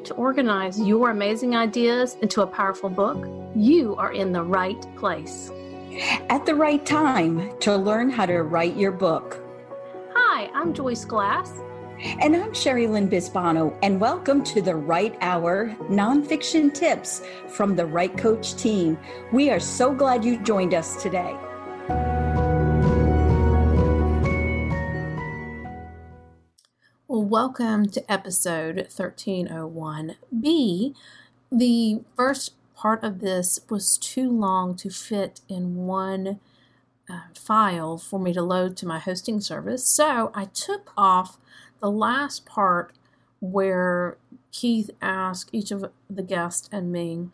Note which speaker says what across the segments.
Speaker 1: ready to organize your amazing ideas into a powerful book? You are in the right place.
Speaker 2: At the right time to learn how to write your book.
Speaker 1: Hi, I'm Joyce Glass.
Speaker 2: And I'm Sherry Lynn Bisbano, and welcome to the Write Hour Nonfiction Tips from the Write Coach team. We are so glad you joined us today.
Speaker 1: Welcome to episode 1301B. The first part of this was too long to fit in one uh, file for me to load to my hosting service, so I took off the last part where Keith asked each of the guests and me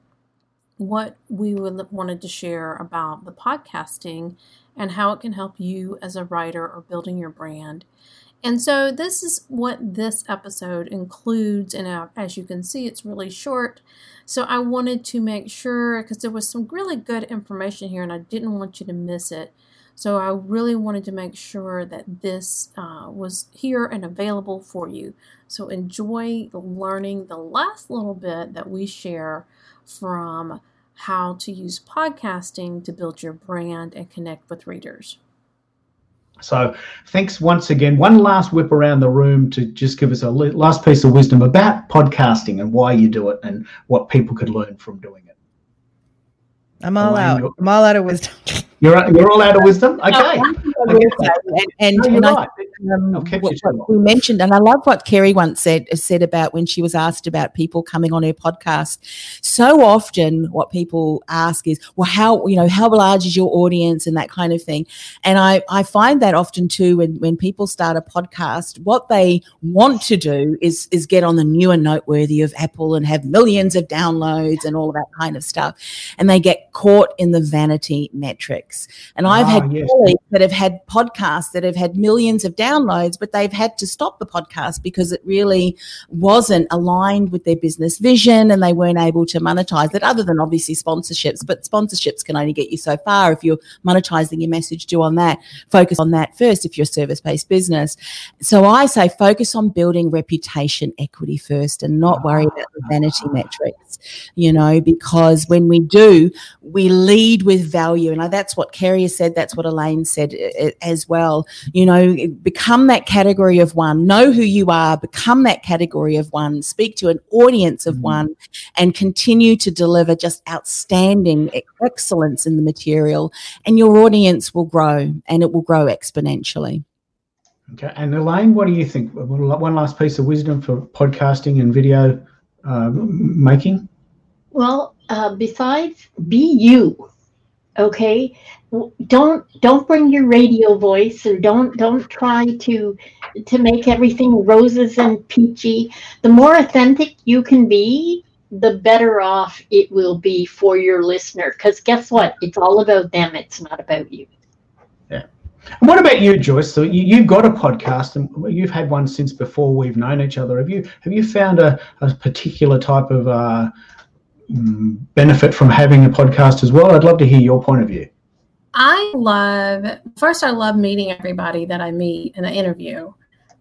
Speaker 1: what we would, wanted to share about the podcasting and how it can help you as a writer or building your brand. And so this is what this episode includes. And as you can see, it's really short. So I wanted to make sure, because there was some really good information here and I didn't want you to miss it. So I really wanted to make sure that this uh, was here and available for you. So enjoy learning the last little bit that we share from how to use podcasting to build your brand and connect with readers.
Speaker 3: So, thanks once again. One last whip around the room to just give us a last piece of wisdom about podcasting and why you do it and what people could learn from doing it.
Speaker 4: I'm all Elaine, out. I'm all out of wisdom.
Speaker 3: You're you're all out of wisdom. Okay.
Speaker 4: And, and, no, and right. I, um, what, what we mentioned, and I love what Kerry once said said about when she was asked about people coming on her podcast. So often, what people ask is, "Well, how you know how large is your audience?" and that kind of thing. And I I find that often too when when people start a podcast, what they want to do is is get on the new and noteworthy of Apple and have millions of downloads and all of that kind of stuff, and they get caught in the vanity metrics. And I've had ah, yes. colleagues that have had podcasts that have had millions of downloads, but they've had to stop the podcast because it really wasn't aligned with their business vision and they weren't able to monetize it, other than obviously sponsorships. But sponsorships can only get you so far. If you're monetizing your message, do on that. Focus on that first if you're a service based business. So I say focus on building reputation equity first and not worry about the vanity metrics, you know, because when we do, we lead with value. And that's what Kerry said. That's what Elaine said as well. You know, become that category of one. Know who you are. Become that category of one. Speak to an audience of mm-hmm. one, and continue to deliver just outstanding excellence in the material. And your audience will grow, and it will grow exponentially.
Speaker 3: Okay, and Elaine, what do you think? One last piece of wisdom for podcasting and video uh, making.
Speaker 5: Well, uh, besides, be you okay? Don't don't bring your radio voice or don't don't try to to make everything roses and peachy. The more authentic you can be the better off it will be for your listener. Because guess what? It's all about them. It's not about you.
Speaker 3: Yeah. And what about you joyce? So you, have got a podcast and you've had one since before we've known each other. Have you have you found a, a particular type of uh, benefit from having a podcast as well. I'd love to hear your point of view.
Speaker 1: I love, first, I love meeting everybody that I meet in an interview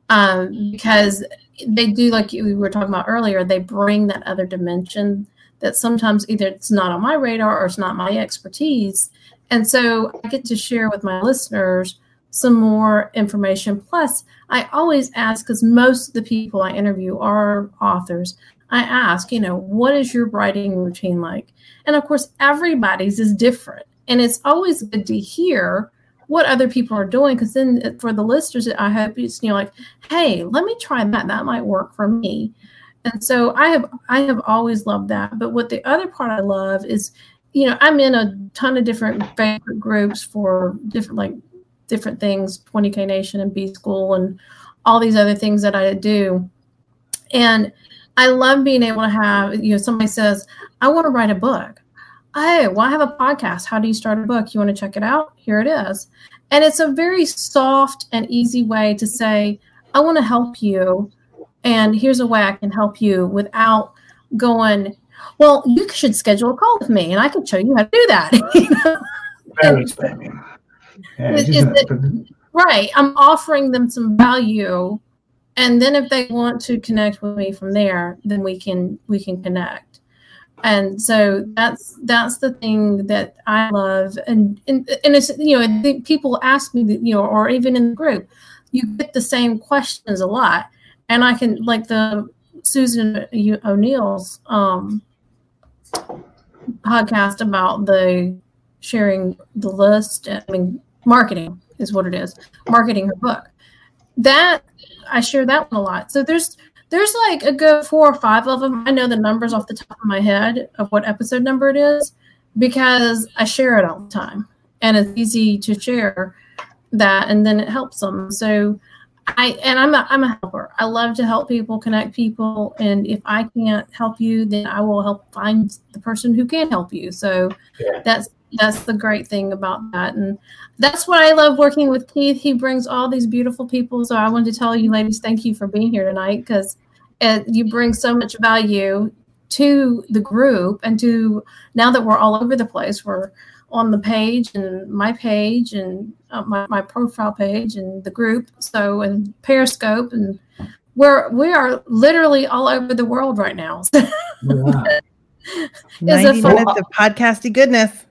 Speaker 1: um, because they do, like we were talking about earlier, they bring that other dimension that sometimes either it's not on my radar or it's not my expertise. And so I get to share with my listeners some more information. Plus, I always ask because most of the people I interview are authors. I ask, you know, what is your writing routine like? And of course, everybody's is different. And it's always good to hear what other people are doing because then uh, for the listeners, I hope it's, you know, like, hey, let me try that. That might work for me. And so I have I have always loved that. But what the other part I love is, you know, I'm in a ton of different favorite groups for different like different things, 20K Nation and B School and all these other things that I do. And I love being able to have, you know, somebody says, I want to write a book. Hey, well, I have a podcast. How do you start a book? You want to check it out? Here it is. And it's a very soft and easy way to say, I want to help you. And here's a way I can help you without going, well, you should schedule a call with me and I can show you how to do that. Very Yeah, right. I'm offering them some value and then if they want to connect with me from there then we can we can connect. And so that's that's the thing that i love. And and, and it's you know people ask me you know or even in the group you get the same questions a lot. And i can like the susan o'neill's um podcast about the sharing the list i mean marketing is what it is marketing her book that I share that one a lot. So there's there's like a good four or five of them. I know the numbers off the top of my head of what episode number it is because I share it all the time, and it's easy to share that, and then it helps them. So I and I'm a I'm a helper. I love to help people, connect people, and if I can't help you, then I will help find the person who can help you. So yeah. that's that's the great thing about that. And that's what i love working with keith. He brings all these beautiful people. So i wanted to tell you ladies thank you for being here tonight because you bring so much value to the group and to now that we're all over the place we're on the page and my page and uh, my, my profile page and the group. So and periscope and we're we are literally all over the world right now.
Speaker 6: Yeah. 90 minutes of podcasty goodness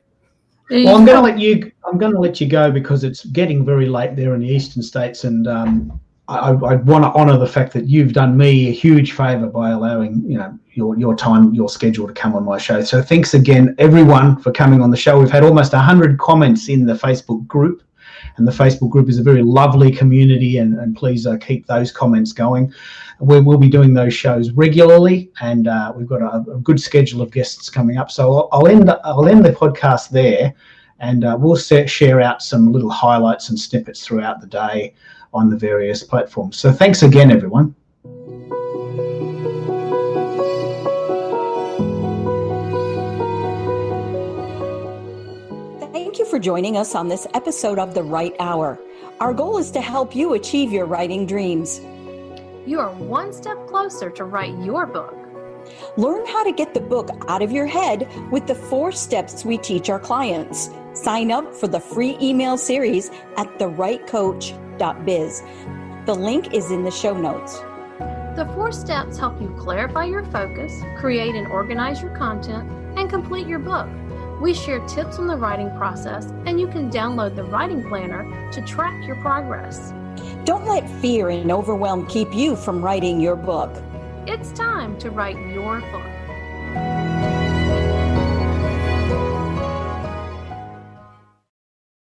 Speaker 3: well, I'm going to let you. I'm going to let you go because it's getting very late there in the eastern states, and um, I, I want to honour the fact that you've done me a huge favour by allowing you know your your time, your schedule to come on my show. So thanks again, everyone, for coming on the show. We've had almost hundred comments in the Facebook group, and the Facebook group is a very lovely community, and, and please uh, keep those comments going. We will be doing those shows regularly, and uh, we've got a, a, good schedule of guests coming up. So I'll, I'll end I'll end the podcast there, and uh, we'll set, share out some little highlights and snippets throughout the day on the various platforms. So thanks again, everyone.
Speaker 2: You for joining us on this episode of The Write Hour. Our goal is to help you achieve your writing dreams
Speaker 7: you are one step closer to write your book.
Speaker 2: Learn how to get the book out of your head with the four steps we teach our clients. Sign up for the free email series at thewritecoach.biz. The link is in the show notes.
Speaker 7: The four steps help you clarify your focus, create and organize your content, and complete your book. We share tips on the writing process, and you can download the writing planner to track your progress.
Speaker 2: Don't let fear and overwhelm keep you from writing your book.
Speaker 7: It's time to write your book.